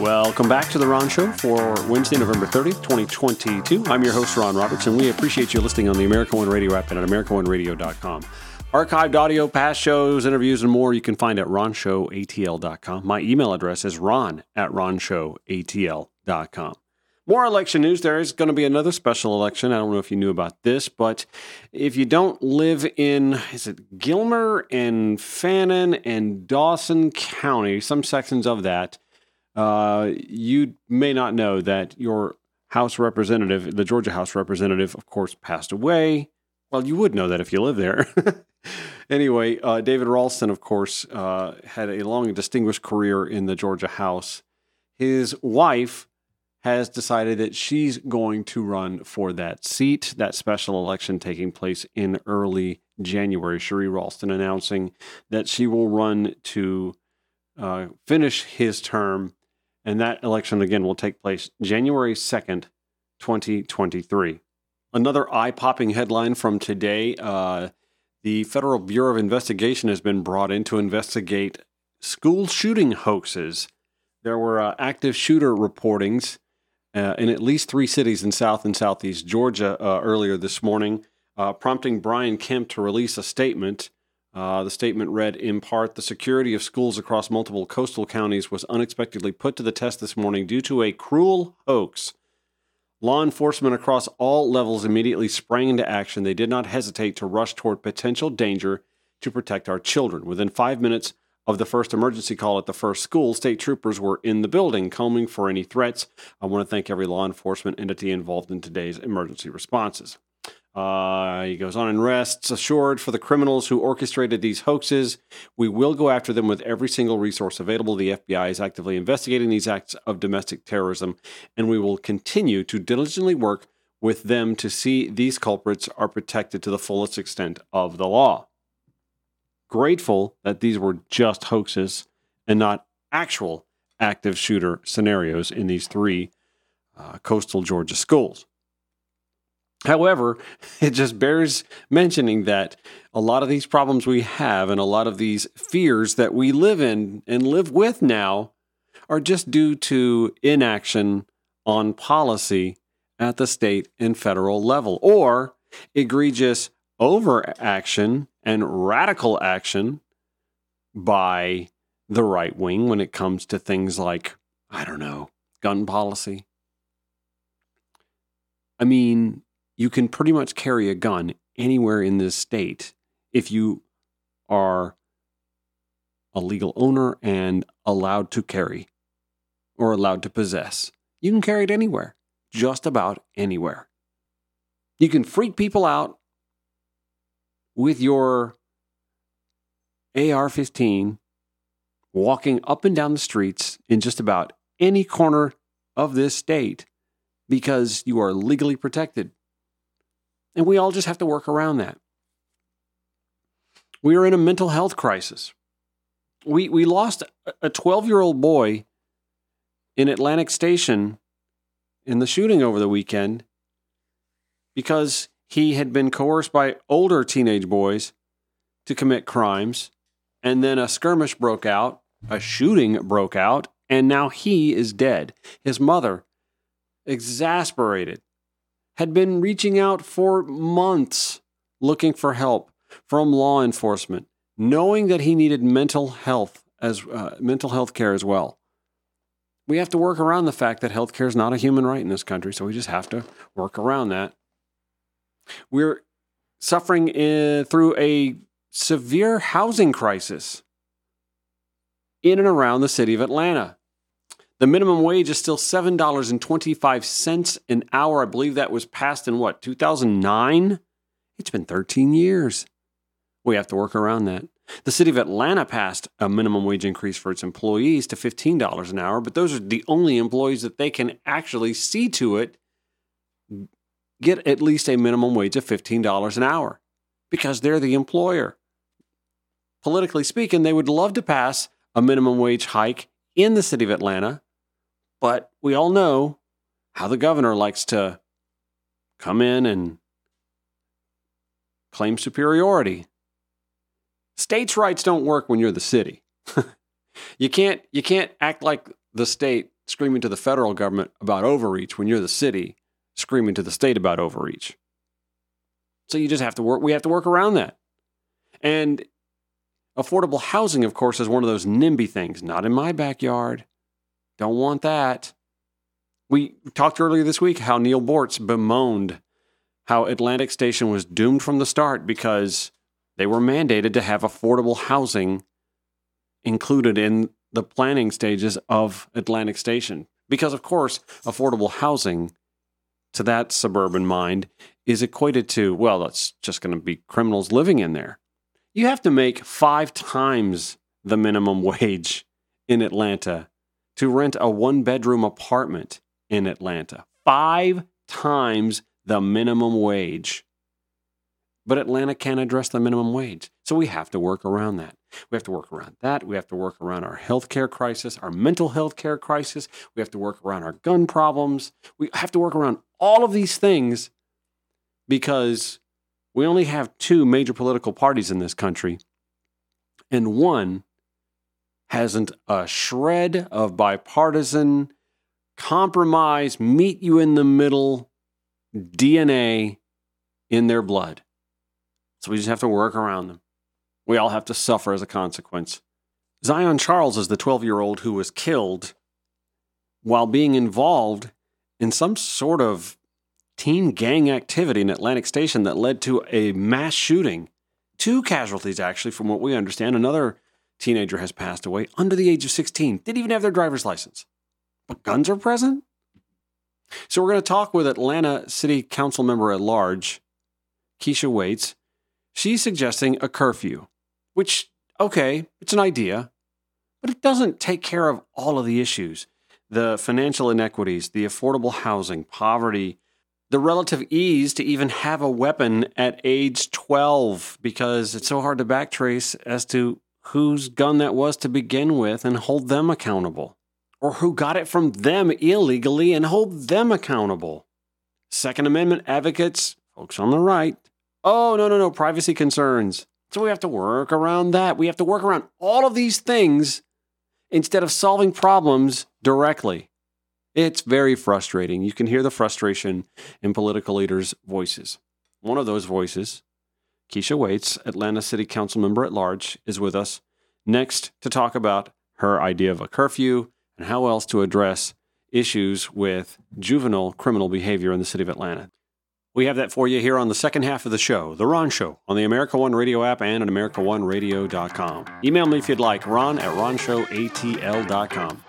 Welcome back to the Ron Show for Wednesday, November 30th, 2022. I'm your host, Ron Roberts, and we appreciate you listening on the America One Radio app and at AmericaOneRadio.com. Archived audio, past shows, interviews, and more you can find at ronshowatl.com. My email address is ron at ronshowatl.com. More election news. There is going to be another special election. I don't know if you knew about this, but if you don't live in, is it Gilmer and Fannin and Dawson County, some sections of that, uh, you may not know that your House representative, the Georgia House representative, of course, passed away. Well, you would know that if you live there. anyway, uh, David Ralston, of course, uh, had a long and distinguished career in the Georgia House. His wife has decided that she's going to run for that seat, that special election taking place in early January. Sheree Ralston announcing that she will run to uh, finish his term and that election again will take place January 2nd, 2023. Another eye popping headline from today uh, the Federal Bureau of Investigation has been brought in to investigate school shooting hoaxes. There were uh, active shooter reportings uh, in at least three cities in South and Southeast Georgia uh, earlier this morning, uh, prompting Brian Kemp to release a statement. Uh, the statement read in part The security of schools across multiple coastal counties was unexpectedly put to the test this morning due to a cruel hoax. Law enforcement across all levels immediately sprang into action. They did not hesitate to rush toward potential danger to protect our children. Within five minutes of the first emergency call at the first school, state troopers were in the building, combing for any threats. I want to thank every law enforcement entity involved in today's emergency responses. Uh, he goes on and rests assured for the criminals who orchestrated these hoaxes. We will go after them with every single resource available. The FBI is actively investigating these acts of domestic terrorism, and we will continue to diligently work with them to see these culprits are protected to the fullest extent of the law. Grateful that these were just hoaxes and not actual active shooter scenarios in these three uh, coastal Georgia schools. However, it just bears mentioning that a lot of these problems we have and a lot of these fears that we live in and live with now are just due to inaction on policy at the state and federal level or egregious overaction and radical action by the right wing when it comes to things like, I don't know, gun policy. I mean, you can pretty much carry a gun anywhere in this state if you are a legal owner and allowed to carry or allowed to possess. You can carry it anywhere, just about anywhere. You can freak people out with your AR 15 walking up and down the streets in just about any corner of this state because you are legally protected. And we all just have to work around that. We are in a mental health crisis. We, we lost a 12 year old boy in Atlantic Station in the shooting over the weekend because he had been coerced by older teenage boys to commit crimes. And then a skirmish broke out, a shooting broke out, and now he is dead. His mother, exasperated, had been reaching out for months looking for help from law enforcement, knowing that he needed mental health as uh, mental health care as well. We have to work around the fact that health care is not a human right in this country, so we just have to work around that. We're suffering in, through a severe housing crisis in and around the city of Atlanta. The minimum wage is still $7.25 an hour. I believe that was passed in what, 2009? It's been 13 years. We have to work around that. The city of Atlanta passed a minimum wage increase for its employees to $15 an hour, but those are the only employees that they can actually see to it get at least a minimum wage of $15 an hour because they're the employer. Politically speaking, they would love to pass a minimum wage hike in the city of Atlanta, but we all know how the governor likes to come in and claim superiority. States' rights don't work when you're the city. you can't you can't act like the state screaming to the federal government about overreach when you're the city screaming to the state about overreach. So you just have to work, we have to work around that. And affordable housing, of course, is one of those NIMBY things. Not in my backyard. Don't want that. We talked earlier this week how Neil Boortz bemoaned how Atlantic Station was doomed from the start because they were mandated to have affordable housing included in the planning stages of Atlantic Station. Because, of course, affordable housing to that suburban mind is equated to, well, that's just going to be criminals living in there. You have to make five times the minimum wage in Atlanta to rent a one bedroom apartment in Atlanta. Five times the minimum wage. But Atlanta can't address the minimum wage. So we have to work around that. We have to work around that. We have to work around our healthcare crisis, our mental health care crisis. We have to work around our gun problems. We have to work around all of these things because we only have two major political parties in this country, and one hasn't a shred of bipartisan compromise, meet you in the middle DNA in their blood. So we just have to work around them. We all have to suffer as a consequence. Zyion Charles is the 12 year old who was killed while being involved in some sort of teen gang activity in Atlantic Station that led to a mass shooting. Two casualties, actually, from what we understand. Another teenager has passed away under the age of 16, didn't even have their driver's license. But guns are present? So we're going to talk with Atlanta City Council member at large, Keisha Waites. She's suggesting a curfew, which, okay, it's an idea, but it doesn't take care of all of the issues the financial inequities, the affordable housing, poverty, the relative ease to even have a weapon at age 12 because it's so hard to backtrace as to whose gun that was to begin with and hold them accountable or who got it from them illegally and hold them accountable. Second Amendment advocates, folks on the right, oh, no, no, no, privacy concerns. So we have to work around that. We have to work around all of these things instead of solving problems directly. It's very frustrating. You can hear the frustration in political leaders' voices. One of those voices, Keisha Waites, Atlanta City Council member at large, is with us next to talk about her idea of a curfew and how else to address issues with juvenile criminal behavior in the city of Atlanta. We have that for you here on the second half of the show, The Ron Show, on the America One Radio app and at AmericaOneRadio.com. Email me if you'd like, ron at ronshowatl.com.